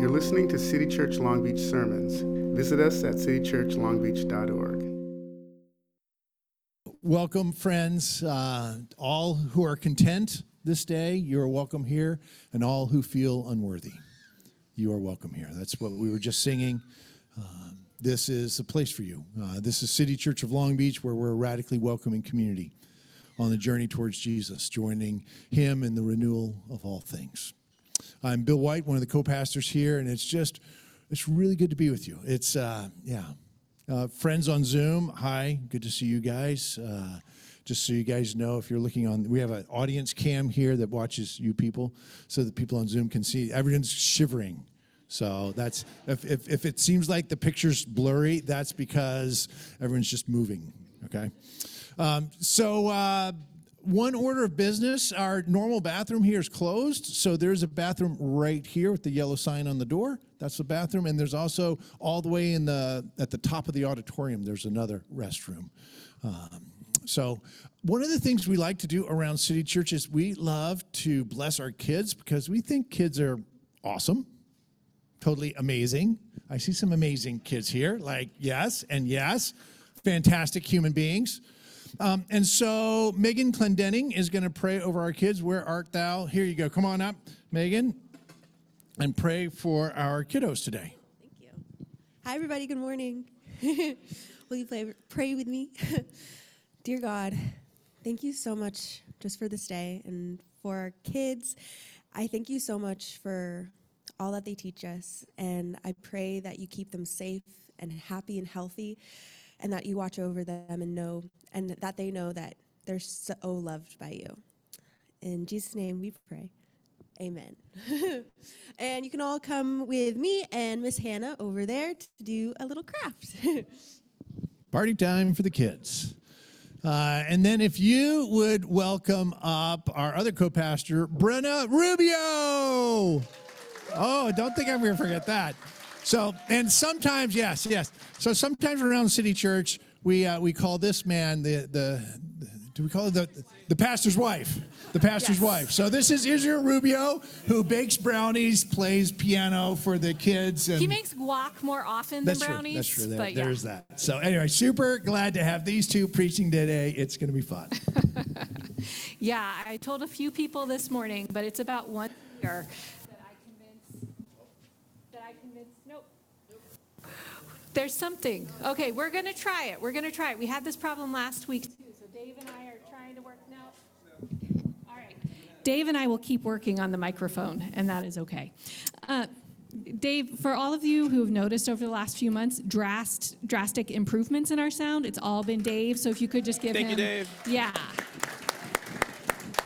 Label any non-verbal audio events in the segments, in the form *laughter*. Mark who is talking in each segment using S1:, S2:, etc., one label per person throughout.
S1: You're listening to City Church Long Beach sermons. Visit us at citychurchlongbeach.org.
S2: Welcome, friends. Uh, all who are content this day, you are welcome here, and all who feel unworthy, you are welcome here. That's what we were just singing. Uh, this is a place for you. Uh, this is City Church of Long Beach, where we're a radically welcoming community on the journey towards Jesus, joining Him in the renewal of all things. I'm Bill White, one of the co-pastors here, and it's just it's really good to be with you. It's uh, yeah, uh, friends on Zoom. Hi, good to see you guys. Uh, just so you guys know, if you're looking on, we have an audience cam here that watches you people, so that people on Zoom can see. Everyone's shivering. So that's if, if, if it seems like the picture's blurry, that's because everyone's just moving. Okay. Um, so uh, one order of business. Our normal bathroom here is closed so there's a bathroom right here with the yellow sign on the door. That's the bathroom and there's also all the way in the at the top of the auditorium there's another restroom. Um, so one of the things we like to do around city church is we love to bless our kids because we think kids are awesome totally amazing. I see some amazing kids here like yes and yes fantastic human beings um, and so Megan Clendenning is going to pray over our kids. Where art thou? Here you go. Come on up, Megan, and pray for our kiddos today.
S3: Thank you. Hi, everybody. Good morning. *laughs* Will you play, pray with me? *laughs* Dear God, thank you so much just for this day and for our kids. I thank you so much for all that they teach us. And I pray that you keep them safe and happy and healthy and that you watch over them and know and that they know that they're so loved by you. In Jesus' name we pray. Amen. *laughs* and you can all come with me and Miss Hannah over there to do a little craft. *laughs*
S2: Party time for the kids. Uh, and then if you would welcome up our other co-pastor, Brenna Rubio. Oh, don't think I'm going to forget that. So, and sometimes, yes, yes. So sometimes around City Church, we uh, we call this man the the, the do we call it the the pastor's wife? The pastor's
S3: Yes.
S2: wife. So this is Israel Rubio, who bakes brownies, plays piano for the kids, and
S4: He makes guac more often
S2: that's
S4: than
S2: true.
S4: brownies.
S2: That's true. There-
S4: but yeah.
S2: There's that. So anyway, super glad to have these two preaching today. It's going to be fun. *laughs*
S4: Yeah, I told a few people this morning, but it's about one year that I convinced. That I convinced. Nope. There's something. Okay, we're gonna try it. We're gonna try it. We had this problem last week too, so Dave and I are trying to work now. All right. Dave and I will keep working on the microphone, and that is okay. Uh, Dave, for all of you who have noticed over the last few months, drast, drastic improvements in our sound, it's all been Dave. So if you could just give him.
S5: Thank you, Dave.
S4: Yeah.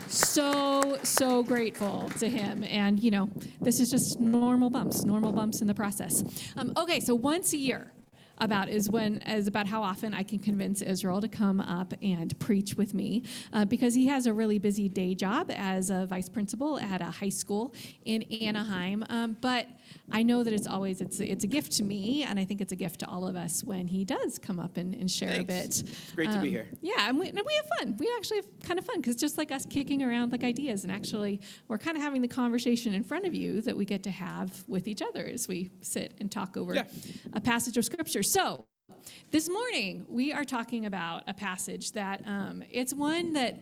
S4: So, so grateful to him. And, you know, this is just normal bumps, normal bumps in the process. Um, okay, so once a year, about is when is about how often I can convince Israel to come up and preach with me uh, because he has a really busy day job as a vice principal at a high school in Anaheim. Um, but I know that it's always it's it's a gift to me, and I think it's a gift to all of us when he does come up and, and share
S5: Thanks.
S4: a bit. Um,
S5: It's great to be here.
S4: Yeah, and we, and we have fun. We actually have kind of fun because just like us kicking around like ideas, and actually we're kind of having the conversation in front of you that we get to have with each other as we sit and talk over
S5: Yeah.
S4: a passage of scripture. So this morning we are talking about a passage that um, it's one that.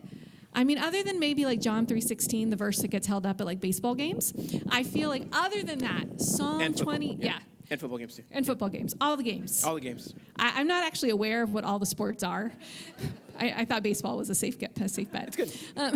S4: I mean, other than maybe like John 3.16, the verse that gets held up at like baseball games, I feel like other than that, Psalm
S5: And football,
S4: 20, yeah,
S5: And football games too.
S4: and football games, all the games.
S5: All the games.
S4: I, I'm not actually aware of what all the sports are. *laughs* I, I thought baseball was a safe get, a safe bet.
S5: It's good.
S4: Um,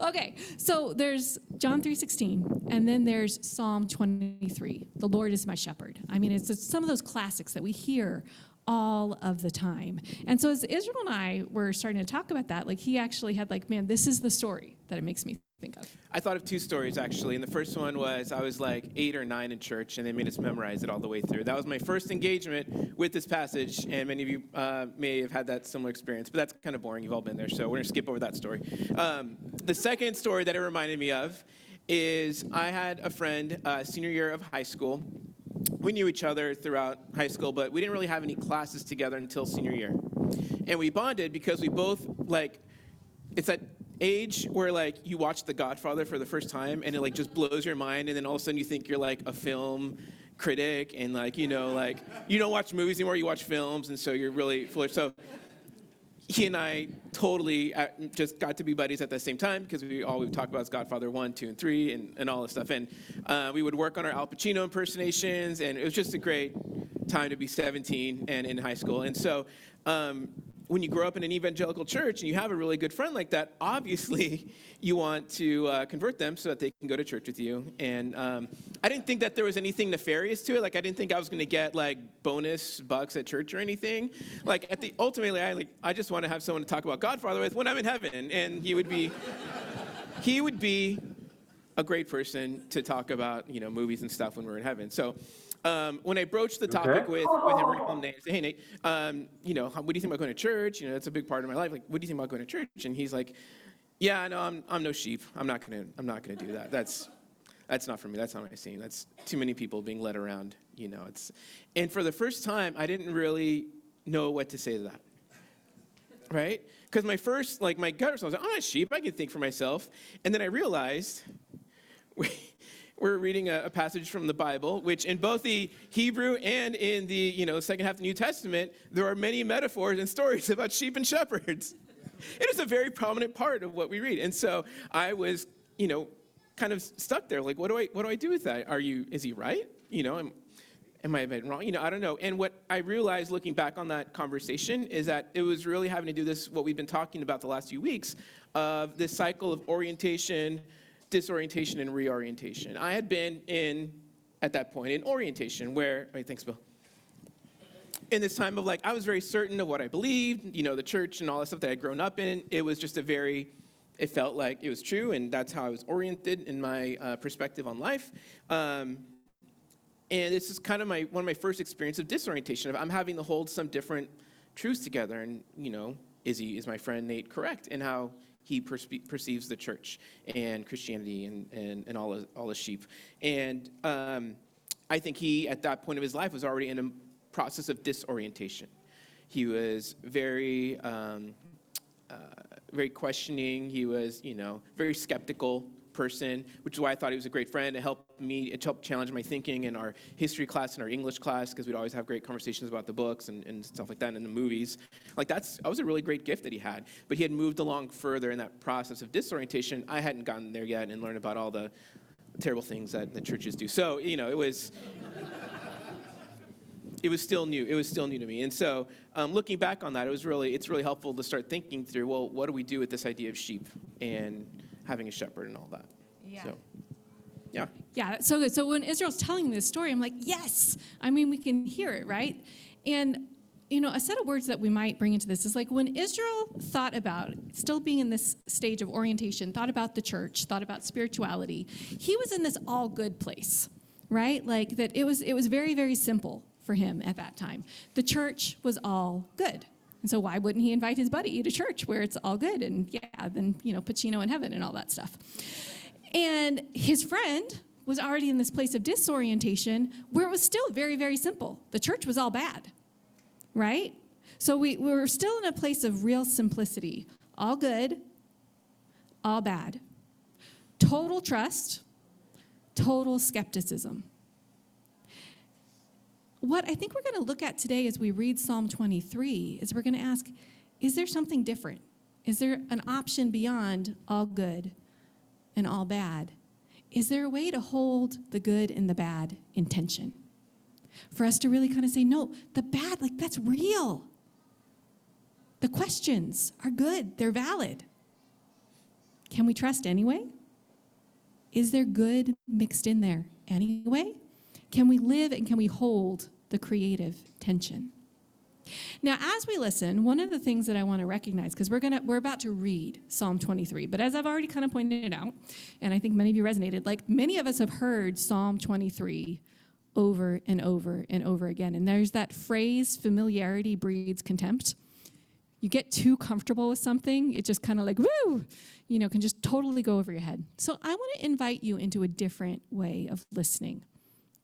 S4: *laughs* okay, so there's John 3:16, and then there's Psalm 23. The Lord is my shepherd. I mean, it's, it's some of those classics that we hear all of the time. And so as Israel and I were starting to talk about that, like he actually had like, man, this is the story that it makes me think of.
S5: I thought of two stories actually, and the first one was I was like eight or nine in church, and they made us memorize it all the way through. That was my first engagement with this passage, and many of you uh, may have had that similar experience, but that's kind of boring. You've all been there, so we're gonna skip over that story. Um, the second story that it reminded me of is I had a friend, uh, senior year of high school. We knew each other throughout high school, but we didn't really have any classes together until senior year. And we bonded because we both like it's that age where like you watch The Godfather for the first time and it like just blows your mind, and then all of a sudden you think you're like a film critic and like you know like you don't watch movies anymore, you watch films, and so you're really foolish. So he and I totally uh, just got to be buddies at the same time because we all we talked about is Godfather one, two, and three, and, and all this stuff. And uh, we would work on our Al Pacino impersonations, and it was just a great time to be 17 and in high school. And so um, when you grow up in an evangelical church and you have a really good friend like that, obviously *laughs* you want to uh, convert them so that they can go to church with you. And um, I didn't think that there was anything nefarious to it. Like I didn't think I was going to get like bonus bucks at church or anything. Like at the ultimately, I like I just want to have someone to talk about Godfather with when I'm in heaven, and he would be *laughs* he would be a great person to talk about you know movies and stuff when we're in heaven. So um, when I broached the topic
S6: Okay.
S5: with, with him, one day, I said, hey, Nate, um, you know, what do you think about going to church? You know, that's a big part of my life. Like, what do you think about going to church? And he's like, yeah, no, I'm, I'm no sheep. I'm not gonna, I'm not gonna do that. That's, that's not for me. That's not my scene. That's too many people being led around. You know, it's, and for the first time, I didn't really know what to say to that. Right? Because my first, like, my gut response was, I'm not a sheep. I can think for myself. And then I realized *laughs* we're reading a, a passage from the Bible, which in both the Hebrew and in the you know second half of the New Testament, there are many metaphors and stories *laughs* about sheep and shepherds. *laughs* It is a very prominent part of what we read, and so I was you know kind of stuck there, like what do I what do I do with that? Are you is he right? You know, am, am I been wrong? You know, I don't know. And what I realized looking back on that conversation is that it was really having to do this what we've been talking about the last few weeks of this cycle of orientation disorientation and reorientation. I had been in, at that point, in orientation where, wait, thanks, Bill. In this time of like, I was very certain of what I believed, you know, the church and all the stuff that I had grown up in. It was just a very, it felt like it was true, and that's how I was oriented in my uh, perspective on life. Um, and this is kind of my one of my first experience of disorientation. Of I'm having to hold some different truths together, and you know, is he is my friend Nate correct in how he perspe- perceives the church and Christianity and and, and all the, all the sheep? And um, I think he at that point of his life was already in a process of disorientation. He was very um, uh, very questioning. He was, you know, very skeptical person, which is why I thought he was a great friend. It helped me, it helped challenge my thinking in our history class and our English class because we'd always have great conversations about the books and, and stuff like that and the movies. Like that's, that was a really great gift that he had. But he had moved along further in that process of disorientation. I hadn't gotten there yet and learned about all the terrible things that the churches do. So, you know, it was, it was still new. It was still new to me. And so, um, looking back on that, it was really it's really helpful to start thinking through. Well, what do we do with this idea of sheep and having a shepherd and all that?
S4: Yeah.
S5: So, yeah.
S4: Yeah, so good. So when Israel's telling me this story, I'm like, yes. I mean, we can hear it, right? And you know, a set of words that we might bring into this is like when Israel thought about still being in this stage of orientation, thought about the church, thought about spirituality. He was in this all good place, right? Like that it was it was very very simple for him at that time. The church was all good. And so why wouldn't he invite his buddy to church where it's all good and yeah, then, you know, Pacino in heaven and all that stuff. And his friend was already in this place of disorientation where it was still very, very simple. The church was all bad, right? So we, we were still in a place of real simplicity all good, all bad. Total trust, total skepticism. What I think we're going to look at today as we read Psalm 23 is we're going to ask is there something different? Is there an option beyond all good and all bad? Is there a way to hold the good and the bad in tension? For us to really kind of say, no, the bad, like that's real. The questions are good, they're valid. Can we trust anyway? Is there good mixed in there anyway? Can we live and can we hold the creative tension? Now, as we listen, one of the things that I want to recognize, because we're gonna we're about to read Psalm 23, but as I've already kind of pointed it out, and I think many of you resonated, like many of us have heard Psalm 23 over and over and over again. And there's that phrase, familiarity breeds contempt. You get too comfortable with something, it just kind of like, woo, you know, can just totally go over your head. So I want to invite you into a different way of listening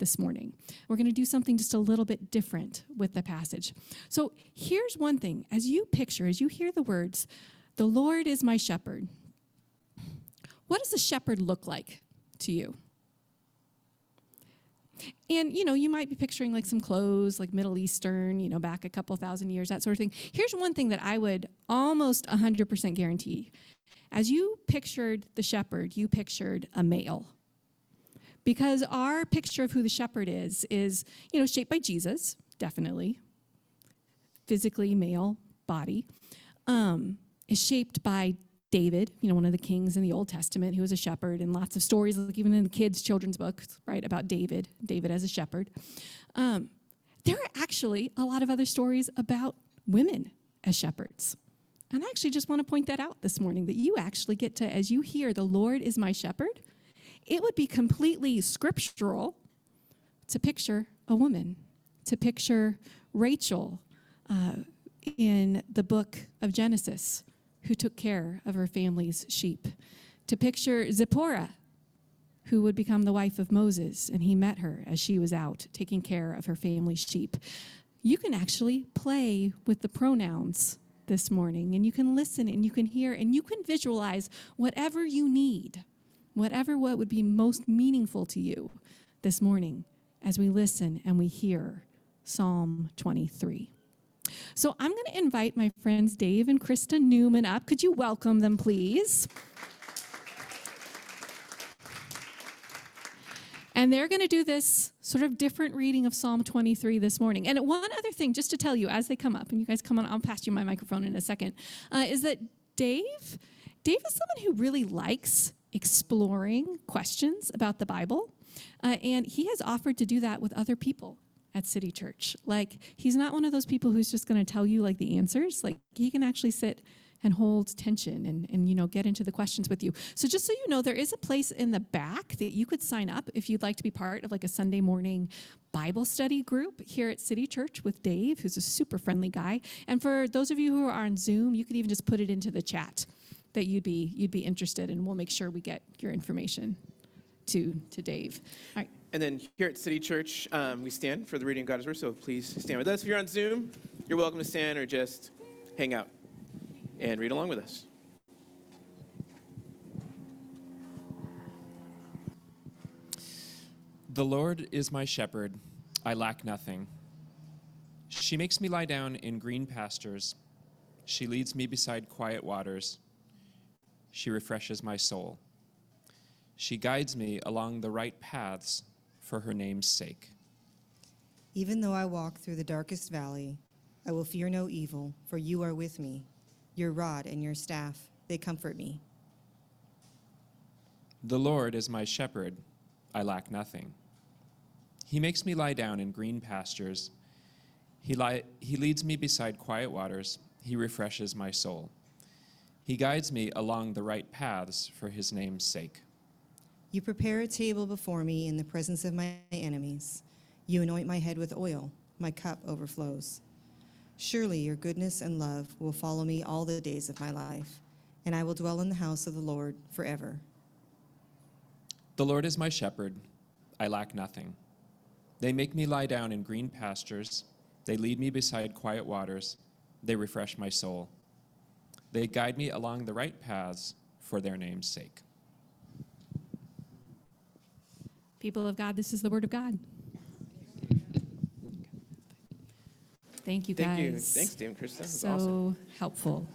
S4: this morning. We're going to do something just a little bit different with the passage. So here's one thing as you picture, as you hear the words, the Lord is my shepherd, what does a shepherd look like to you? And you know, you might be picturing like some clothes, like Middle Eastern, you know, back a couple thousand years, that sort of thing. Here's one thing that I would almost 100% guarantee. As you pictured the shepherd, you pictured a male. Because our picture of who the shepherd is is, you know, shaped by Jesus, definitely. Physically male body. Um, is shaped by David, you know, one of the kings in the Old Testament who was a shepherd, and lots of stories, like even in the kids' children's books, right, about David, David as a shepherd. Um, there are actually a lot of other stories about women as shepherds. And I actually just want to point that out this morning that you actually get to, as you hear, the Lord is my shepherd, it would be completely scriptural to picture a woman, to picture Rachel uh, in the book of Genesis, who took care of her family's sheep, to picture Zipporah, who would become the wife of Moses, and he met her as she was out taking care of her family's sheep. You can actually play with the pronouns this morning, and you can listen and you can hear and you can visualize whatever you need, whatever what would be most meaningful to you this morning as we listen and we hear Psalm 23. So I'm going to invite my friends Dave and Krista Newman up. Could you welcome them, please? And they're going to do this sort of different reading of Psalm 23 this morning. And one other thing, just to tell you as they come up, and you guys come on, I'll pass you my microphone in a second, uh, is that Dave, Dave is someone who really likes exploring questions about the Bible. Uh, and he has offered to do that with other people at City Church. Like, he's not one of those people who's just going to tell you like the answers. Like, he can actually sit and hold tension and, and you know get into the questions with you so just so you know there is a place in the back that you could sign up if you'd like to be part of like a sunday morning bible study group here at city church with dave who's a super friendly guy and for those of you who are on zoom you could even just put it into the chat that you'd be you'd be interested and we'll make sure we get your information to to dave all right
S5: And then here at City Church, um, we stand for the reading of God's Word, so please stand with us. If you're on Zoom, you're welcome to stand or just hang out and read along with us.
S6: The Lord is my shepherd, I lack nothing. She makes me lie down in green pastures. She leads me beside quiet waters. She refreshes my soul. She guides me along the right paths for her name's sake.
S7: Even though I walk through the darkest valley, I will fear no evil, for you are with me. Your rod and your staff, they comfort me.
S6: The Lord is my shepherd, I lack nothing. He makes me lie down in green pastures. He, li- he leads me beside quiet waters. He refreshes my soul. He guides me along the right paths for his name's sake.
S7: You prepare a table before me in the presence of my enemies. You anoint my head with oil, my cup overflows. Surely your goodness and love will follow me all the days of my life, and I will dwell in the house of the Lord forever.
S6: The Lord is my shepherd, I lack nothing. They make me lie down in green pastures. They lead me beside quiet waters. They refresh my soul. They guide me along the right paths for their name's sake.
S4: people of god this is the word of god thank you guys
S5: Thank you. Thanks, Dave and Krista. That was
S4: so
S5: awesome.
S4: helpful.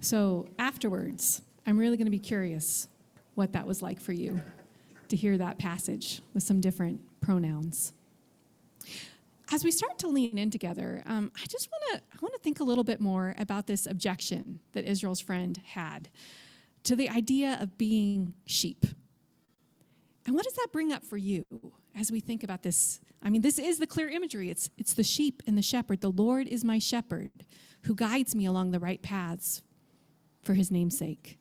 S4: So afterwards, I'm really going to be curious what that was like for you to hear that passage with some different pronouns. As we start to lean in together, um, I just want to I want to think a little bit more about this objection that Israel's friend had to the idea of being sheep. And what does that bring up for you as we think about this? I mean, this is the clear imagery. It's, it's the sheep and the shepherd. The Lord is my shepherd who guides me along the right paths for his name's sake.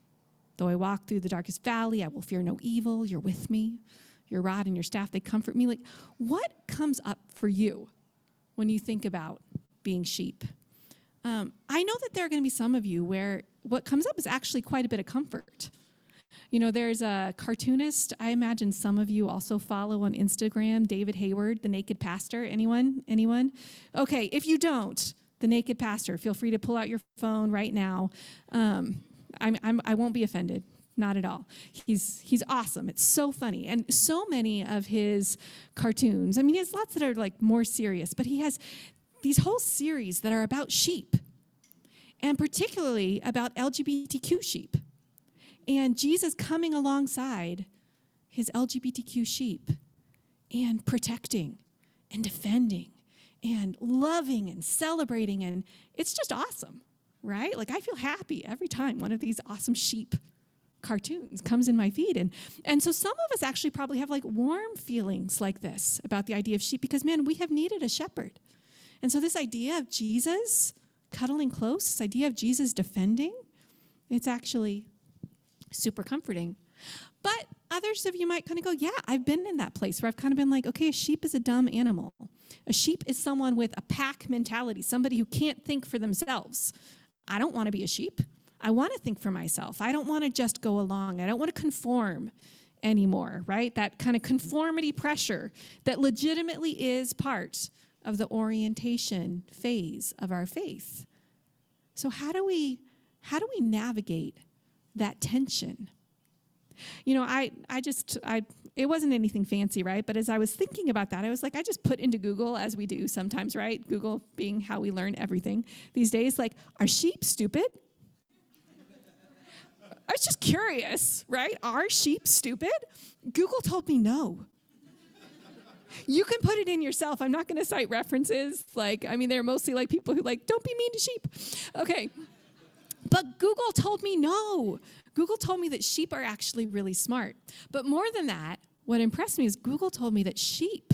S4: Though I walk through the darkest valley, I will fear no evil. You're with me. Your rod and your staff, they comfort me. Like, what comes up for you when you think about being sheep? Um, I know that there are going to be some of you where what comes up is actually quite a bit of comfort. You know, there's a cartoonist I imagine some of you also follow on Instagram, David Hayward, the naked pastor. Anyone? Anyone? Okay, if you don't, the naked pastor. Feel free to pull out your phone right now. Um, I'm, I'm, I won't be offended. Not at all. He's he's awesome. It's so funny, and so many of his cartoons. I mean, he has lots that are like more serious, but he has these whole series that are about sheep, and particularly about LGBTQ sheep, and Jesus coming alongside his LGBTQ sheep and protecting and defending and loving and celebrating. And it's just awesome, right? Like I feel happy every time one of these awesome sheep cartoons comes in my feed. And, and so some of us actually probably have like warm feelings like this about the idea of sheep because, man, we have needed a shepherd. And so this idea of Jesus cuddling close, this idea of Jesus defending, it's actually super comforting. But others of you might kind of go, yeah, I've been in that place where I've kind of been like, okay, a sheep is a dumb animal. A sheep is someone with a pack mentality, somebody who can't think for themselves. I don't want to be a sheep. I want to think for myself. I don't want to just go along. I don't want to conform anymore, right? That kind of conformity pressure that legitimately is part of the orientation phase of our faith. So how do we how do we navigate that tension? You know, I I just I it wasn't anything fancy, right? But as I was thinking about that, I was like, I just put into Google as we do sometimes, right? Google being how we learn everything these days, like, are sheep stupid? I was just curious, right? Are sheep stupid? Google told me no. You can put it in yourself. I'm not going to cite references. Like, I mean, they're mostly like people who like, don't be mean to sheep. Okay. But Google told me no. Google told me that sheep are actually really smart. But more than that, what impressed me is Google told me that sheep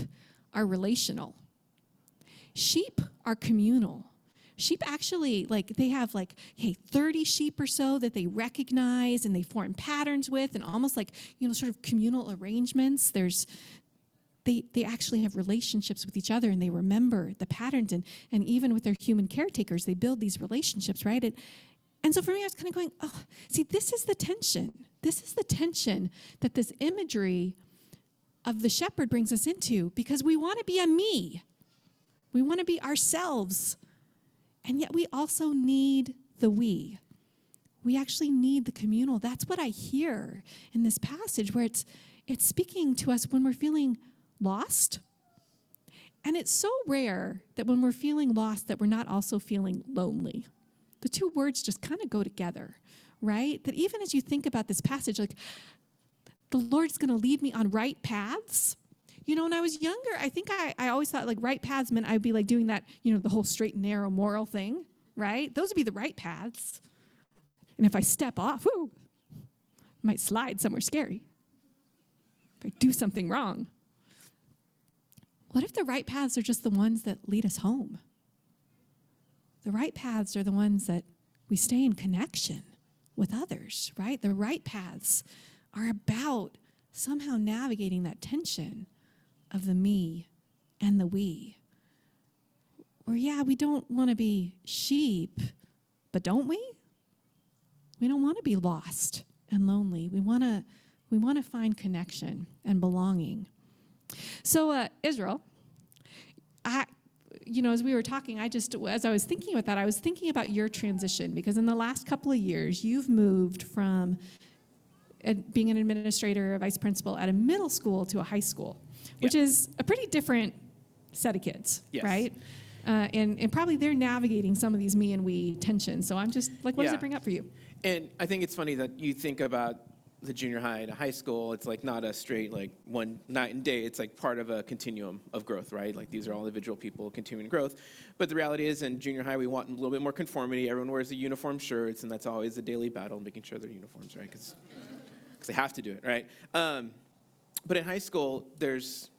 S4: are relational. Sheep are communal. Sheep actually like they have like hey 30 sheep or so that they recognize and they form patterns with and almost like you know sort of communal arrangements. There's they, they actually have relationships with each other and they remember the patterns and, and even with their human caretakers they build these relationships right and, and so for me, I was kind of going, oh, see, this is the tension. This is the tension that this imagery of the shepherd brings us into because we want to be a me. We want to be ourselves. And yet we also need the we. We actually need the communal. That's what I hear in this passage where it's it's speaking to us when we're feeling lost. And it's so rare that when we're feeling lost that we're not also feeling lonely the two words just kind of go together, right? That even as you think about this passage, like the Lord's going to lead me on right paths. You know, when I was younger, I think I, I always thought like right paths meant I'd be like doing that, you know, the whole straight and narrow moral thing, right? Those would be the right paths. And if I step off, whoo, I might slide somewhere scary. If I do something wrong. What if the right paths are just the ones that lead us home? The right paths are the ones that we stay in connection with others, right? The right paths are about somehow navigating that tension of the me and the we. Or, yeah, we don't want to be sheep, but don't we? We don't want to be lost and lonely. We want to we want to find connection and belonging. So, uh, Israel, I, you know, as we were talking, I just, as I was thinking about that, I was thinking about your transition because in the last couple of years, you've moved from being an administrator, a vice principal at a middle school to a high school, which yep. is a pretty different set of kids,
S5: yes.
S4: right? Uh, and, and probably they're navigating some of these me and we tensions. So I'm just like, what yeah. does it bring up for you?
S5: And I think it's funny that you think about the junior high to high school, it's like not a straight like one night and day. It's like part of a continuum of growth, right? Like these are all individual people continuing growth. But the reality is, in junior high, we want a little bit more conformity. Everyone wears the uniform shirts, and that's always a daily battle, making sure they're uniforms, right? Because they have to do it, right? Um, but in high school, there's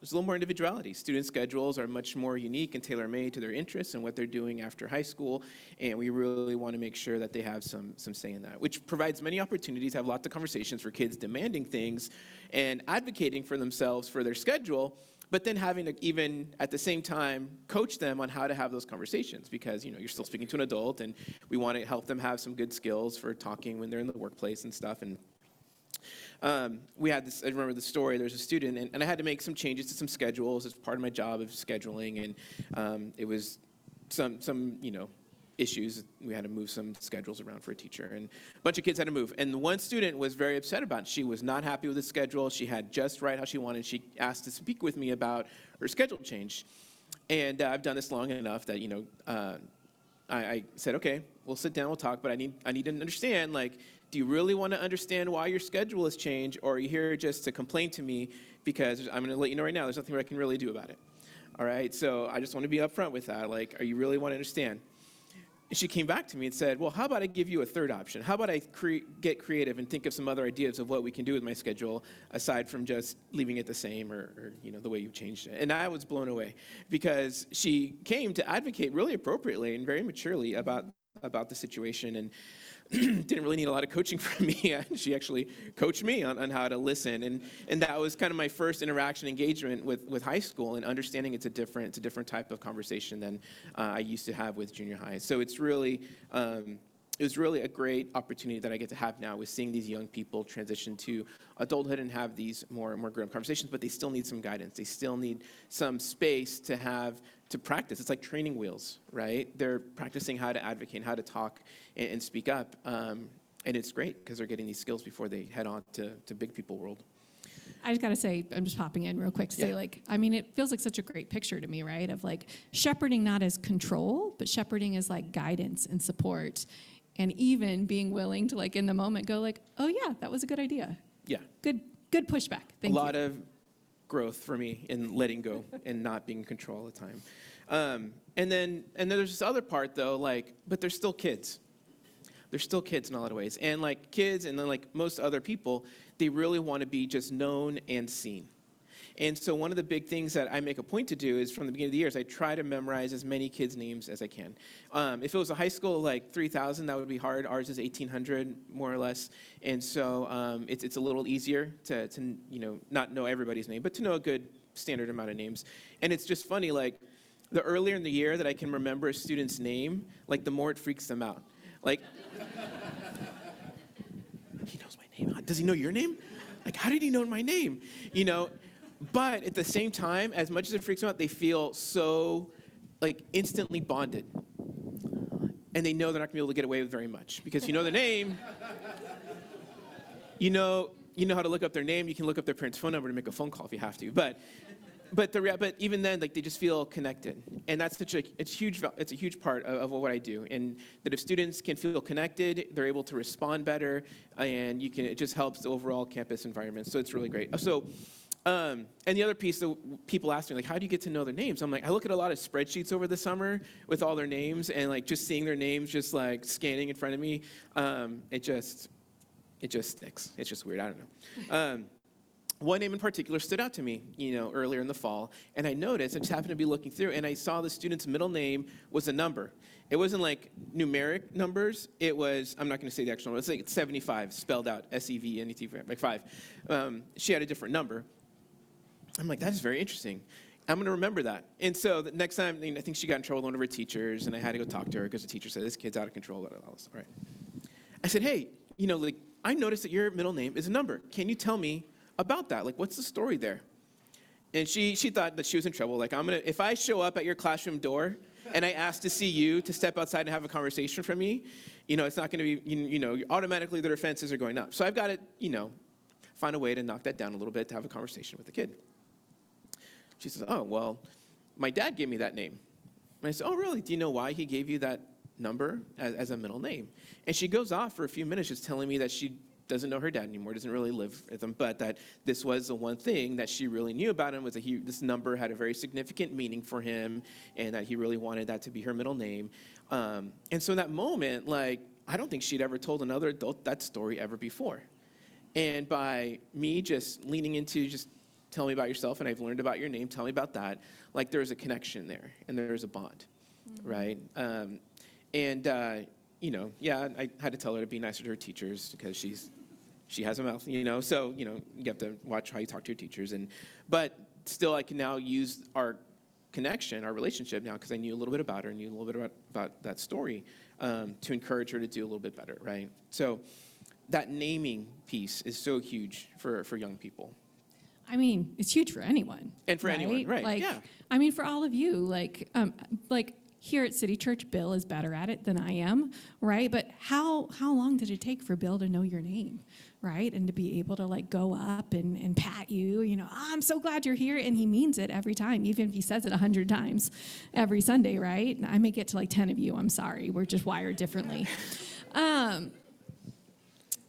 S5: there's a little more individuality. Student schedules are much more unique and tailor-made to their interests and what they're doing after high school, and we really want to make sure that they have some, some say in that, which provides many opportunities have lots of conversations for kids demanding things and advocating for themselves for their schedule, but then having to even at the same time coach them on how to have those conversations because you know you're still speaking to an adult and we want to help them have some good skills for talking when they're in the workplace and stuff and um, we had this, I remember the story, there's a student, and, and, I had to make some changes to some schedules as part of my job of scheduling, and um, it was some some you know issues. We had to move some schedules around for a teacher, and a bunch of kids had to move. And one student was very upset about it. She was not happy with the schedule. She had just right how she wanted. She asked to speak with me about her schedule change. And uh, I've done this long enough that you know. Uh, I, I said, okay, we'll sit down, we'll talk, but I need, I need to understand, like, do you really want to understand why your schedule has changed, or are you here just to complain to me? Because I'm going to let you know right now, there's nothing I can really do about it. All right, so I just want to be upfront with that. Like, are you really want to understand? And she came back to me and said, well, how about I give you a third option? How about I cre- get creative and think of some other ideas of what we can do with my schedule aside from just leaving it the same or, or you know, the way you've changed it? And I was blown away because she came to advocate really appropriately and very maturely about, about the situation and *clears throat* didn't really need a lot of coaching *laughs* from me. she actually coached me on, on how to listen. And, and that was kind of my first interaction engagement with, with high school and understanding it's a different, it's a different type of conversation than uh, I used to have with junior high. So it's really, um, it was really a great opportunity that I get to have now with seeing these young people transition to adulthood and have these more more grown conversations, but they still need some guidance. They still need some space to have to practice. It's like training wheels, right? They're practicing how to advocate, and how to talk and, and speak up. Um, and it's great because they're getting these skills before they head on to, to big people world.
S4: I just got to say, I'm just popping in real quick to say,
S5: Yeah.
S4: like, I mean, it feels like such a great picture to me, right? Of like shepherding not as control, but shepherding as like guidance and support. And even being willing to, like, in the moment go, like, oh, yeah, that was a good idea.
S5: Yeah.
S4: Good, good pushback. Thank
S5: a lot
S4: you.
S5: of growth for me in letting go *laughs* and not being in control all the time. Um, and then and then there's this other part though, like, but they're still kids. They're still kids in a lot of ways. And like kids and then like most other people, they really want to be just known and seen. And so one of the big things that I make a point to do is from the beginning of the year is I try to memorize as many kids' names as I can. Um, if it was a high school like 3,000, that would be hard. Ours is 1,800 more or less, and so um, it's it's a little easier to to you know not know everybody's name, but to know a good standard amount of names. And it's just funny like. The earlier in the year that I can remember a student's name, like the more it freaks them out. Like, *laughs* he knows my name. Does he know your name? Like, how did he know my name? You know, but at the same time, as much as it freaks them out, they feel so like instantly bonded. And they know they're not gonna be able to get away with very much because you know the name. You know, you know how to look up their name. You can look up their parents' phone number to make a phone call if you have to. But but the but even then like they just feel connected and that's such a it's huge it's a huge part of, of what i do and that if students can feel connected they're able to respond better and you can it just helps the overall campus environment so it's really great so um, and the other piece that people ask me like how do you get to know their names i'm like i look at a lot of spreadsheets over the summer with all their names and like just seeing their names just like scanning in front of me um, it just it just sticks it's just weird i don't know um, one name in particular stood out to me, you know, earlier in the fall, and I noticed, I just happened to be looking through, and I saw the student's middle name was a number. It wasn't like numeric numbers. It was, I'm not going to say the actual number, it's like 75, spelled out, S-E-V-N-E-T, like five. Um, she had a different number. I'm like, that is very interesting. I'm going to remember that. And so the next time, I think she got in trouble with one of her teachers, and I had to go talk to her because the teacher said, this kid's out of control. All right. I said, hey, you know, like, I noticed that your middle name is a number. Can you tell me about that? Like, what's the story there? And she, she thought that she was in trouble. Like, I'm gonna, if I show up at your classroom door and I ask to see you to step outside and have a conversation from me, you know, it's not gonna be, you, you know, automatically the defenses are going up. So I've got to, you know, find a way to knock that down a little bit to have a conversation with the kid. She says, oh, well, my dad gave me that name. And I said, oh, really? Do you know why he gave you that number as, as a middle name? And she goes off for a few minutes just telling me that she doesn't know her dad anymore, doesn't really live with him, but that this was the one thing that she really knew about him was that he, this number had a very significant meaning for him and that he really wanted that to be her middle name. Um, and so in that moment, like, I don't think she'd ever told another adult that story ever before. And by me just leaning into just tell me about yourself and I've learned about your name, tell me about that, like there's a connection there and there's a bond, right? Um, and, uh, you know, yeah, I had to tell her to be nicer to her teachers because she's, she has a mouth, you know, so, you know, you have to watch how you talk to your teachers. And, but still, I can now use our connection, our relationship now, because I knew a little bit about her, and knew a little bit about, about that story um, to encourage her to do a little bit better, right? So that naming piece is so huge for, for young people.
S4: I mean, it's huge for anyone.
S5: And for anyone, right,
S4: Like,
S5: yeah.
S4: I mean, for all of you, like, um, like here at City Church, Bill is better at it than I am, right? But how how long did it take for Bill to know your name, right? And to be able to like go up and, and pat you, you know, "Oh, I'm so glad you're here. And he means it every time, even if he says it a hundred times every Sunday, right? I may get to like 10 of you. I'm sorry. We're just wired differently. *laughs* Um,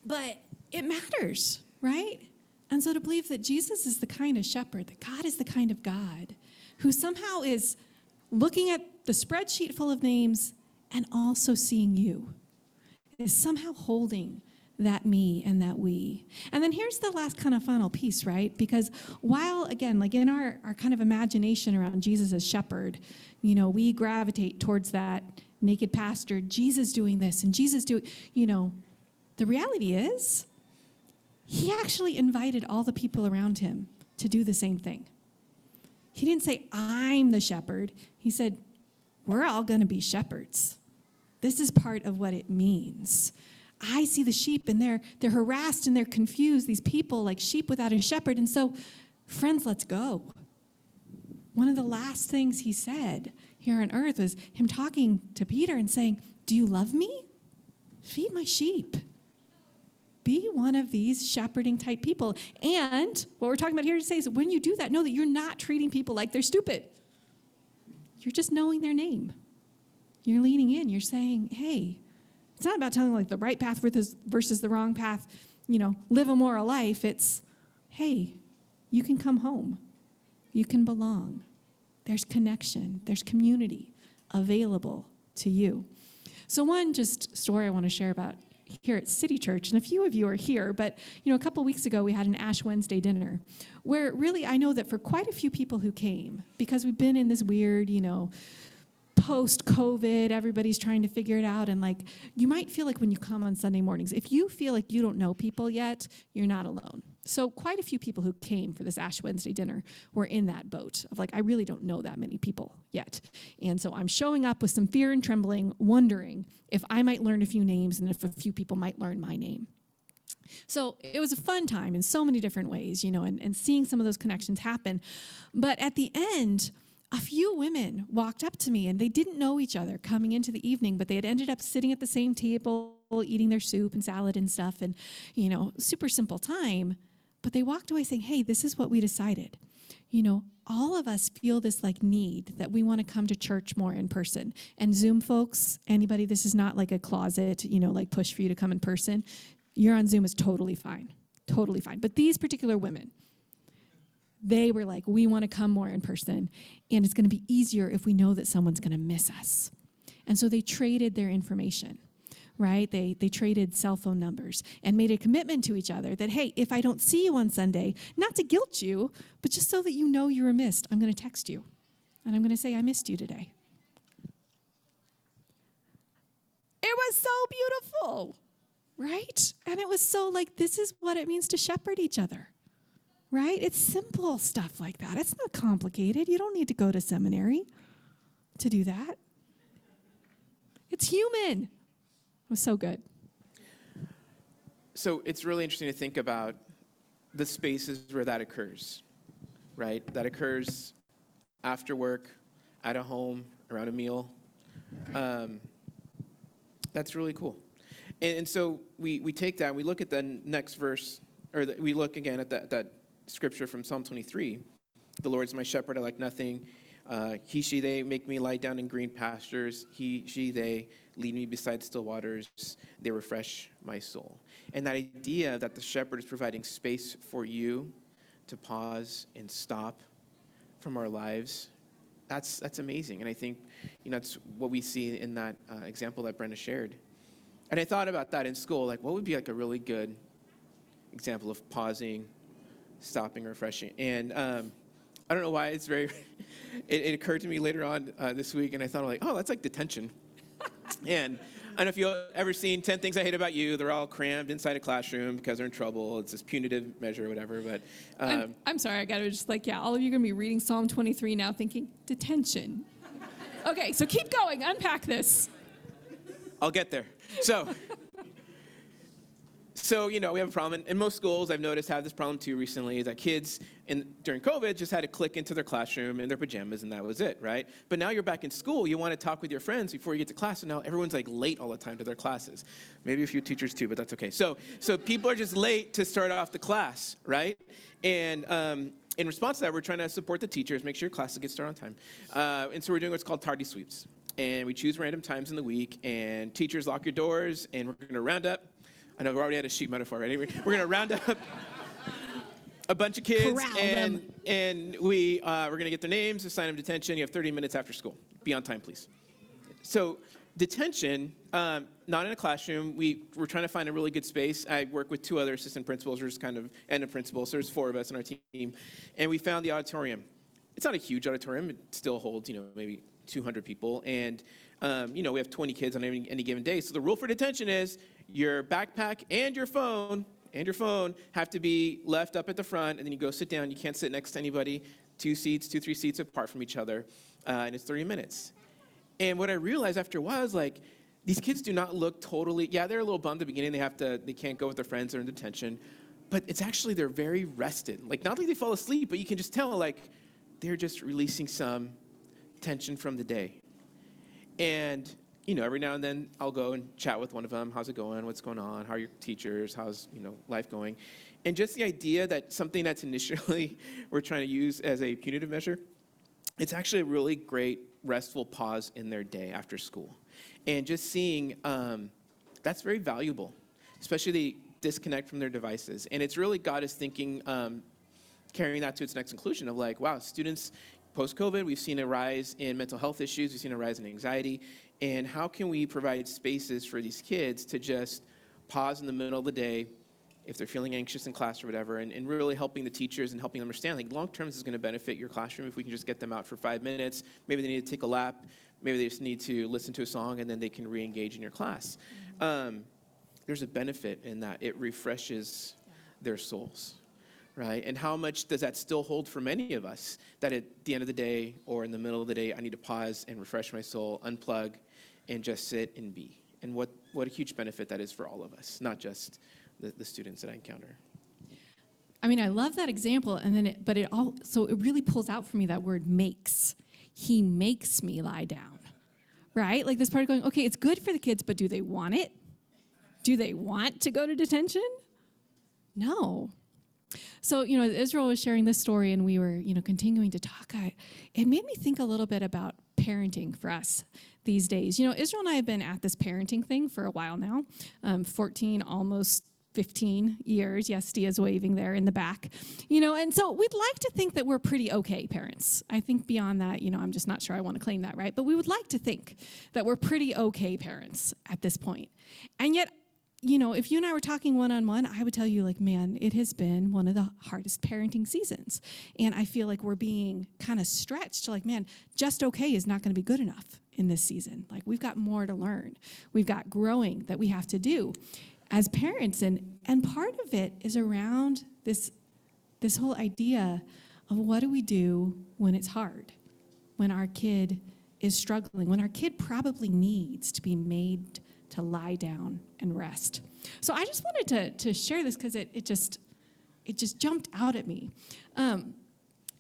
S4: but it matters, right? And so to believe that Jesus is the kind of shepherd, that God is the kind of God who somehow is looking at the spreadsheet full of names and also seeing you, is somehow holding that me and that we. And then here's the last kind of final piece, right? Because while, again, like in our, our kind of imagination around Jesus as shepherd, you know, we gravitate towards that naked pastor, Jesus doing this and Jesus doing, you know, the reality is, he actually invited all the people around him to do the same thing. He didn't say, I'm the shepherd. He said, We're all going to be shepherds. This is part of what it means. I see the sheep and they're, they're harassed and they're confused, these people like sheep without a shepherd. And so, friends, let's go. One of the last things he said here on earth was him talking to Peter and saying, Do you love me? Feed my sheep be one of these shepherding type people. And what we're talking about here today is when you do that, know that you're not treating people like they're stupid. You're just knowing their name. You're leaning in. You're saying, hey, it's not about telling like the right path versus, versus the wrong path, you know, live a moral life. It's, hey, you can come home. You can belong. There's connection, there's community available to you. So, one just story I want to share about here at City Church, and a few of you are here, but you know, a couple weeks ago we had an Ash Wednesday dinner where really I know that for quite a few people who came, because we've been in this weird, you know, post COVID, everybody's trying to figure it out. And like, you might feel like when you come on Sunday mornings, if you feel like you don't know people yet, you're not alone. So, quite a few people who came for this Ash Wednesday dinner were in that boat of like, I really don't know that many people yet. And so, I'm showing up with some fear and trembling, wondering if I might learn a few names and if a few people might learn my name. So it was a fun time in so many different ways, you know, and, and seeing some of those connections happen. But at the end, a few women walked up to me and they didn't know each other coming into the evening, but they had ended up sitting at the same table, eating their soup and salad and stuff, and, you know, super simple time. But they walked away saying, hey, this is what we decided. You know, all of us feel this like need that we want to come to church more in person. And Zoom folks, anybody, this is not like a closet, you know, like push for you to come in person. You're on Zoom is totally fine, totally fine. But these particular women, they were like, we want to come more in person, and it's going to be easier if we know that someone's going to miss us. And so they traded their information, right? They, they traded cell phone numbers and made a commitment to each other that, hey, if I don't see you on Sunday, not to guilt you, but just so that you know you were missed, I'm going to text you. And I'm going to say, I missed you today. It was so beautiful, right? And it was so like, this is what it means to shepherd each other right? It's simple stuff like that. It's not complicated. You don't need to go to seminary to do that. It's human. Was so good.
S5: So it's really interesting to think about the spaces where that occurs, right? That occurs after work, at a home, around a meal. Um, that's really cool. And, and so we, we take that we look at the next verse, or the, we look again at that, that scripture from Psalm 23. The Lord is my shepherd, I lack nothing. Uh, he, she, they make me lie down in green pastures. He, she, they lead me beside still waters. They refresh my soul. And that idea that the shepherd is providing space for you to pause and stop from our lives, that's, that's amazing. And I think you know, that's what we see in that uh, example that Brenda shared. And I thought about that in school, like what would be like a really good example of pausing, stopping, refreshing. And um, I don't know why it's very, *laughs* it, it, occurred to me later on uh, this week, and I thought, like, oh, that's like detention. And I don't know if you've ever seen 10 Things I Hate About You. They're all crammed inside a classroom because they're in trouble. It's this punitive measure or whatever. But um,
S4: I'm, I'm, sorry, I got to just like, yeah, all of you are going to be reading Psalm 23 now thinking, detention. okay, so keep going, unpack this.
S5: I'll get there. So, so you know we have a problem, and, most schools I've noticed have this problem too recently. That kids in during COVID just had to click into their classroom in their pajamas, and that was it, right? But now you're back in school. You want to talk with your friends before you get to class, and now everyone's like late all the time to their classes. Maybe a few teachers too, but that's okay. So so people are just late to start off the class, right? And um, in response to that, we're trying to support the teachers, make sure your classes get started on time. Uh, and so we're doing what's called tardy sweeps. And we choose random times in the week, and teachers lock your doors, and we're going to round up. I know we already had a sheep metaphor, right? We're going to round up a bunch of kids,
S3: Corral
S5: and,
S3: them.
S5: and we, uh, we're going to get their names, assign them detention. You have 30 minutes after school. Be on time, please. So detention, um, not in a classroom. We we're trying to find a really good space. I work with two other assistant principals, or just kind of and a principal. So there's four of us on our team, and we found the auditorium. It's not a huge auditorium. It still holds, you know, maybe 200 people, and um, you know we have 20 kids on any, any given day. So the rule for detention is your backpack and your phone and your phone have to be left up at the front, and then you go sit down. You can't sit next to anybody. Two seats, two three seats apart from each other, uh, and it's 30 minutes. And what I realized after a while is like, these kids do not look totally, yeah, they're a little bummed at the beginning. They have to, they can't go with their friends, they're in detention. But it's actually, they're very rested. Like, not like they fall asleep, but you can just tell, like, they're just releasing some tension from the day. And, you know, every now and then I'll go and chat with one of them. How's it going? What's going on? How are your teachers? How's, you know, life going? And just the idea that something that's initially *laughs* we're trying to use as a punitive measure it's actually a really great restful pause in their day after school and just seeing um, that's very valuable especially the disconnect from their devices and it's really god is thinking um, carrying that to its next conclusion of like wow students post covid we've seen a rise in mental health issues we've seen a rise in anxiety and how can we provide spaces for these kids to just pause in the middle of the day if they're feeling anxious in class or whatever, and, and really helping the teachers and helping them understand, like long term, this is going to benefit your classroom if we can just get them out for five minutes. Maybe they need to take a lap. Maybe they just need to listen to a song, and then they can re-engage in your class. Um, there's a benefit in that. It refreshes their souls, right? And how much does that still hold for many of us? That at the end of the day or in the middle of the day, I need to pause and refresh my soul, unplug, and just sit and be. And what, what a huge benefit that is for all of us, not just the, the students that I encounter.
S4: I mean, I love that example, and then it, but it all so it really pulls out for me that word makes. He makes me lie down, right? Like this part of going, okay, it's good for the kids, but do they want it? Do they want to go to detention? No. So, you know, Israel was sharing this story and we were, you know, continuing to talk. I, it made me think a little bit about parenting for us these days. You know, Israel and I have been at this parenting thing for a while now um, 14, almost 15 years. Yes, Dia's waving there in the back. You know, and so we'd like to think that we're pretty okay parents. I think beyond that, you know, I'm just not sure I want to claim that, right? But we would like to think that we're pretty okay parents at this point. And yet, you know, if you and I were talking one on one, I would tell you, like, man, it has been one of the hardest parenting seasons. And I feel like we're being kind of stretched like, man, just okay is not going to be good enough in this season. Like, we've got more to learn, we've got growing that we have to do as parents. And, and part of it is around this, this whole idea of what do we do when it's hard, when our kid is struggling, when our kid probably needs to be made to lie down and rest. So I just wanted to, to share this because it, it just it just jumped out at me. Um,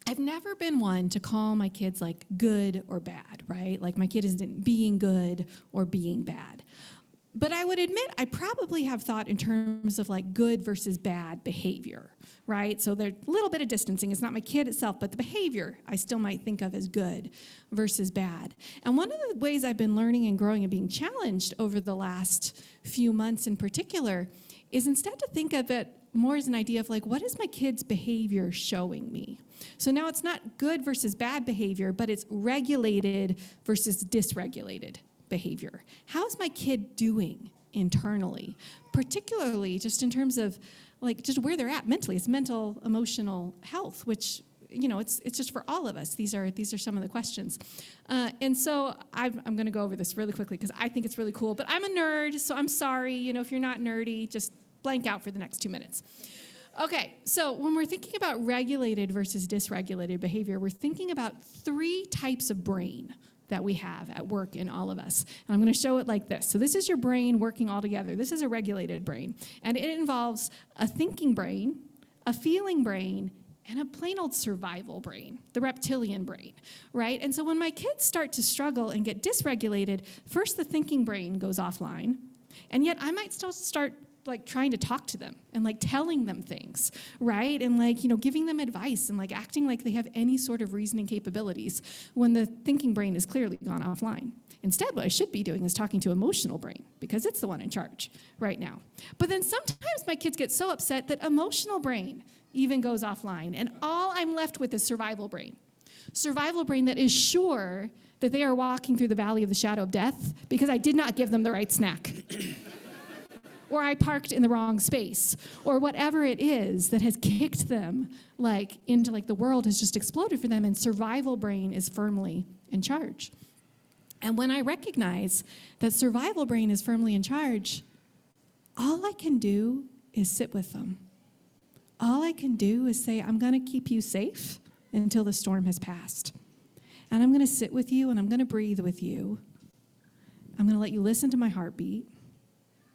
S4: I've never been one to call my kids like good or bad, right? Like my kid isn't being good or being bad. But I would admit I probably have thought in terms of like good versus bad behavior, right? So there's a little bit of distancing. It's not my kid itself, but the behavior I still might think of as good versus bad. And one of the ways I've been learning and growing and being challenged over the last few months in particular is instead to think of it more as an idea of like, what is my kid's behavior showing me? So now it's not good versus bad behavior, but it's regulated versus dysregulated behavior. How's my kid doing internally? Particularly just in terms of like just where they're at mentally. It's mental, emotional health, which you know, it's it's just for all of us. These are these are some of the questions, uh, and so I'm I'm going to go over this really quickly because I think it's really cool. But I'm a nerd, so I'm sorry. You know, if you're not nerdy, just blank out for the next two minutes. Okay, so when we're thinking about regulated versus dysregulated behavior, we're thinking about three types of brain that we have at work in all of us. And I'm going to show it like this. So, this is your brain working all together. This is a regulated brain, and it involves a thinking brain, a feeling brain, and a plain old survival brain, the reptilian brain, right? And so, when my kids start to struggle and get dysregulated, first the thinking brain goes offline, and yet I might still start like trying to talk to them and like telling them things, right? And like, you know, giving them advice and like acting like they have any sort of reasoning capabilities when the thinking brain is clearly gone offline. Instead, what I should be doing is talking to emotional brain because it's the one in charge right now. But then sometimes my kids get so upset that emotional brain even goes offline and all I'm left with is survival brain. Survival brain that is sure that they are walking through the valley of the shadow of death because I did not give them the right snack or I parked in the wrong space, or whatever it is that has kicked them like into like the world has just exploded for them, and survival brain is firmly in charge. And when I recognize that survival brain is firmly in charge, all I can do is sit with them. All I can do is say, I'm going to keep you safe until the storm has passed. And I'm going to sit with you and I'm going to breathe with you. I'm going to let you listen to my heartbeat.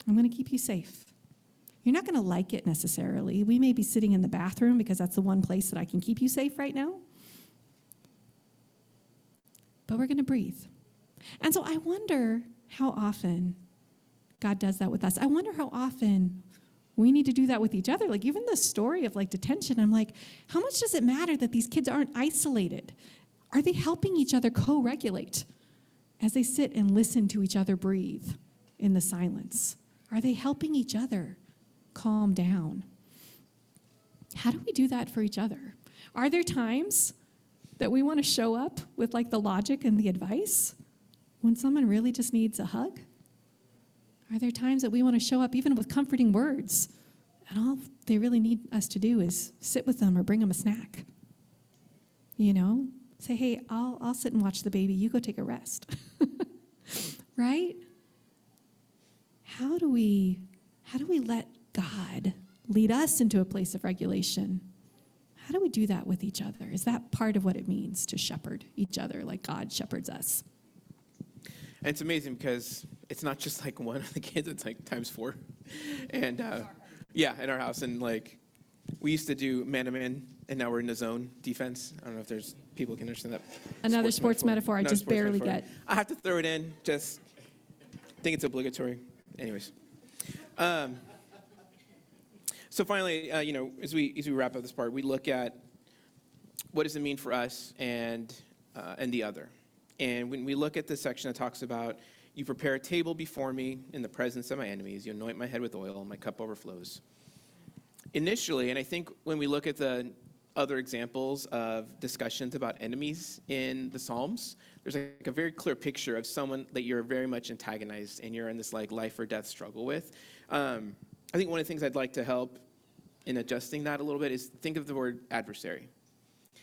S4: I'm going to keep you safe. You're not going to like it necessarily. We may be sitting in the bathroom because that's the one place that I can keep you safe right now. But we're going to breathe. And so I wonder how often God does that with us. I wonder how often we need to do that with each other. Like, even the story of like detention, I'm like, how much does it matter that these kids aren't isolated? Are they helping each other co regulate as they sit and listen to each other breathe in the silence? Are they helping each other calm down? How do we do that for each other? Are there times that we want to show up with like the logic and the advice when someone really just needs a hug? Are there times that we want to show up even with comforting words and all they really need us to do is sit with them or bring them a snack? You know, say, hey, I'll, I'll sit and watch the baby. You go take a rest. *laughs* right? How do we how do we let God lead us into a place of regulation? How do we do that with each other? Is that part of what it means to shepherd each other like God shepherds us?
S5: And it's amazing because it's not just like one of the kids, it's like times four. And uh, yeah, in our house. And like, we used to do man to man, and now we're in the zone defense. I don't know if there's people can understand that.
S4: Another sports metaphor I just barely
S5: metaphor.
S4: get.
S5: I have to throw it in, just think it's obligatory. Anyways. Um, so finally, uh, you know, as we, as we wrap up this part, we look at what does it mean for us and, uh, and the other. And when we look at this section that talks about, you prepare a table before me in the presence of my enemies, you anoint my head with oil, my cup overflows. Initially, and I think when we look at the other examples of discussions about enemies in the Psalms, there's like a very clear picture of someone that you're very much antagonized and you're in this like life or death struggle with. Um, I think one of the things I'd like to help in adjusting that a little bit is think of the word adversary.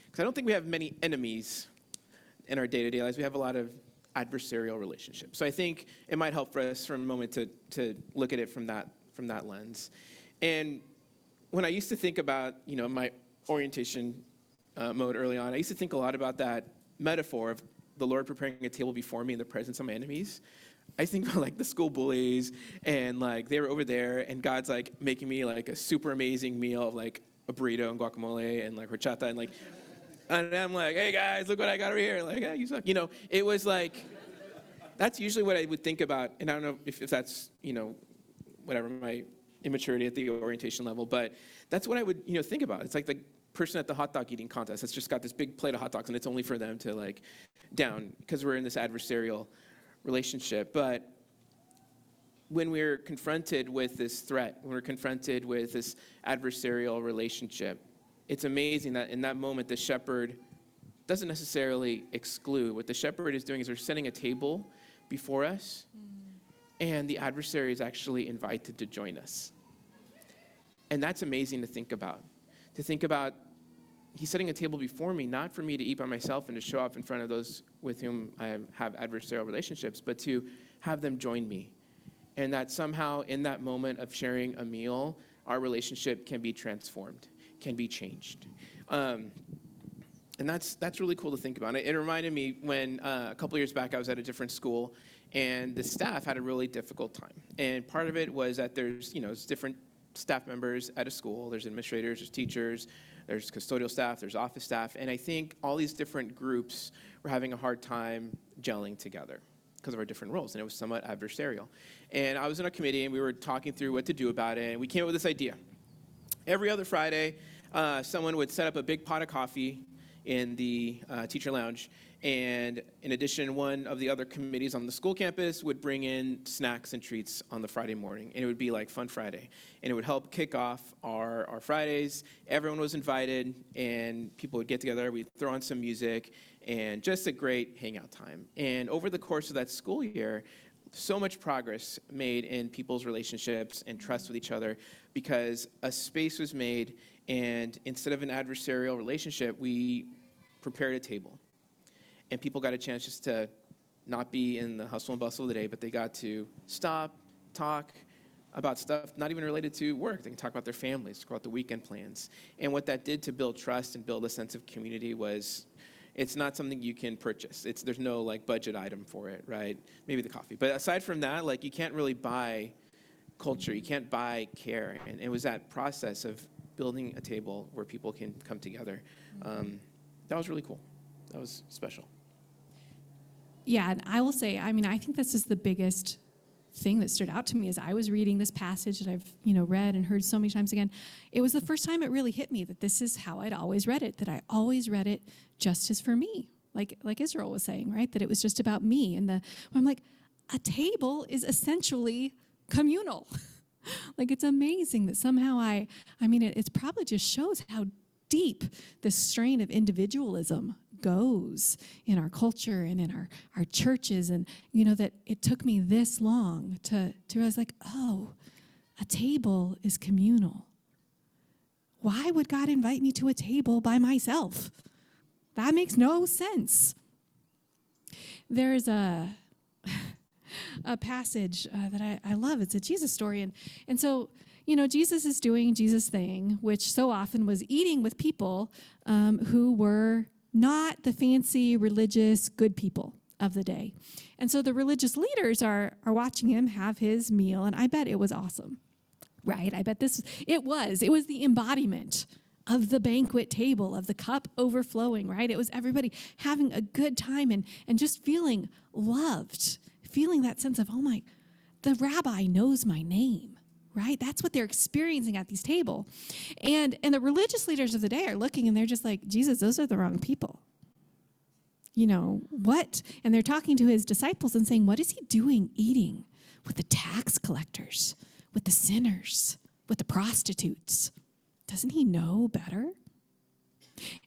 S5: Because I don't think we have many enemies in our day to day lives. We have a lot of adversarial relationships. So I think it might help for us for a moment to, to look at it from that, from that lens. And when I used to think about, you know, my orientation uh, mode early on, I used to think a lot about that metaphor of the Lord preparing a table before me in the presence of my enemies. I think *laughs* about like the school bullies and like they were over there and God's like making me like a super amazing meal of like a burrito and guacamole and like horchata and like and I'm like, hey guys, look what I got over here. Like, hey, you suck. You know, it was like that's usually what I would think about. And I don't know if, if that's, you know, whatever my immaturity at the orientation level, but that's what I would, you know, think about. It's like the person at the hot dog eating contest that's just got this big plate of hot dogs and it's only for them to like down because we're in this adversarial relationship. But when we're confronted with this threat, when we're confronted with this adversarial relationship, it's amazing that in that moment the shepherd doesn't necessarily exclude. What the shepherd is doing is they're setting a table before us, mm. and the adversary is actually invited to join us. And that's amazing to think about. To think about, he's setting a table before me, not for me to eat by myself and to show up in front of those with whom I have adversarial relationships, but to have them join me. And that somehow in that moment of sharing a meal, our relationship can be transformed, can be changed. Um, and that's that's really cool to think about. It, it reminded me when uh, a couple years back I was at a different school, and the staff had a really difficult time. And part of it was that there's you know it's different staff members at a school. There's administrators, there's teachers, there's custodial staff, there's office staff, and I think all these different groups were having a hard time gelling together because of our different roles, and it was somewhat adversarial. And I was in a committee, and we were talking through what to do about it, and we came up with this idea. Every other Friday, uh, someone would set up a big pot of coffee in the uh, teacher lounge. And in addition, one of the other committees on the school campus would bring in snacks and treats on the Friday morning. And it would be like Fun Friday. And it would help kick off our, our Fridays. Everyone was invited, and people would get together. We'd throw on some music, and just a great hangout time. And over the course of that school year, so much progress made in people's relationships and trust with each other because a space was made and instead of an adversarial relationship we prepared a table and people got a chance just to not be in the hustle and bustle of the day but they got to stop talk about stuff not even related to work they can talk about their families talk about the weekend plans and what that did to build trust and build a sense of community was it's not something you can purchase. It's there's no like budget item for it, right? Maybe the coffee. But aside from that, like you can't really buy culture. You can't buy care. And it was that process of building a table where people can come together. Um, that was really cool. That was special.
S4: Yeah, and I will say, I mean, I think this is the biggest thing that stood out to me as I was reading this passage that I've, you know, read and heard so many times again. It was the first time it really hit me that this is how I'd always read it, that I always read it just as for me. Like like Israel was saying, right? That it was just about me and the I'm like a table is essentially communal. *laughs* like it's amazing that somehow I I mean it, it probably just shows how deep this strain of individualism goes in our culture and in our, our churches. And you know that it took me this long to, to realize like oh a table is communal. Why would god invite me to a table by myself? That makes no sense. There's a *laughs* a passage uh, that I, I love. It's a jesus story. And, and so you know jesus is doing jesus thing which so often was eating with people um, who were not the fancy religious good people of the day. And so the religious leaders are, are watching him have his meal, and I bet it was awesome, right? I bet this, it was. It was the embodiment of the banquet table, of the cup overflowing, right? It was everybody having a good time and, and just feeling loved, feeling that sense of, oh my, the rabbi knows my name right? That's what they're experiencing at these table. And and the religious leaders of the day are looking and they're just like jesus those are the wrong people. You know what? And they're talking to his disciples and saying what is he doing eating with the tax collectors with the sinners with the prostitutes? Doesn't he know better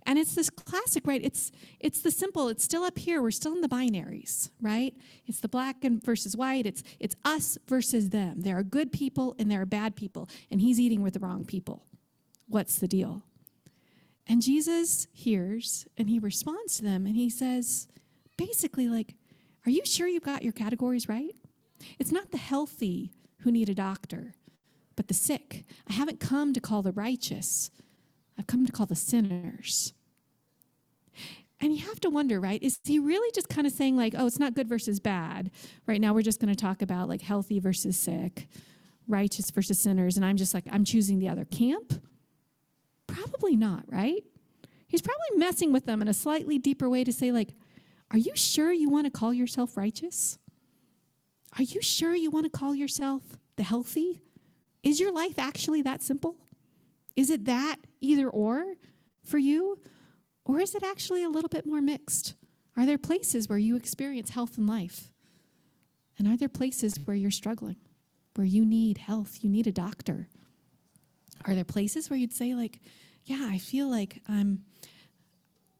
S4: and it's this classic, right? It's it's the simple. It's still up here. We're still in the binaries, right? It's the black and versus white. It's it's us versus them. There are good people and there are bad people, and he's eating with the wrong people. What's the deal? And Jesus hears and he responds to them and he says, basically, like, are you sure you've got your categories right? It's not the healthy who need a doctor, but the sick. I haven't come to call the righteous I've come to call the sinners. And you have to wonder, right? Is he really just kind of saying, like, oh, it's not good versus bad? Right now, we're just going to talk about like healthy versus sick, righteous versus sinners. And I'm just like, I'm choosing the other camp? Probably not, right? He's probably messing with them in a slightly deeper way to say, like, are you sure you want to call yourself righteous? Are you sure you want to call yourself the healthy? Is your life actually that simple? Is it that either or for you? Or is it actually a little bit more mixed? Are there places where you experience health and life? And are there places where you're struggling, where you need health, you need a doctor? Are there places where you'd say, like, yeah, I feel like I'm.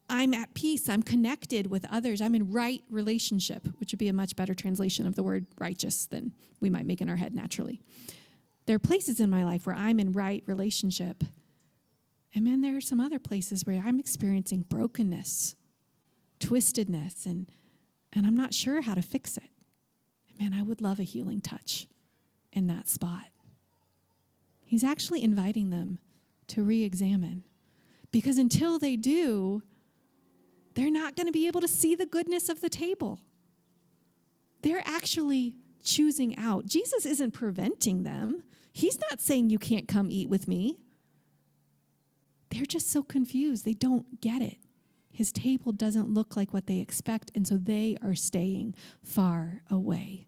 S4: I'm at peace. I'm connected with others. I'm in right relationship, which would be a much better translation of the word righteous than we might make in our head naturally. There are places in my life where I'm in right relationship. And man, there are some other places where I'm experiencing brokenness, twistedness, and, and I'm not sure how to fix it. And man, I would love a healing touch in that spot. He's actually inviting them to re examine. Because until they do, they're not going to be able to see the goodness of the table. They're actually choosing out. Jesus isn't preventing them, He's not saying you can't come eat with me. They're just so confused. They don't get it. His table doesn't look like what they expect, and so they are staying far away.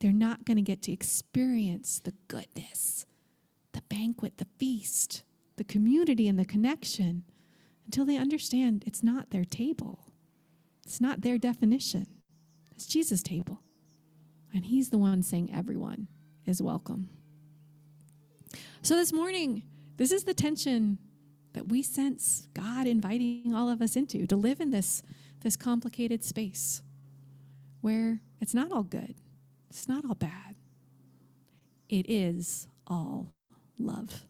S4: They're not going to get to experience the goodness, the banquet, the feast, the community, and the connection until they understand it's not their table. It's not their definition. It's Jesus' table. And He's the one saying everyone is welcome. So this morning, this is the tension that we sense God inviting all of us into to live in this, this complicated space where it's not all good, it's not all bad, it is all love.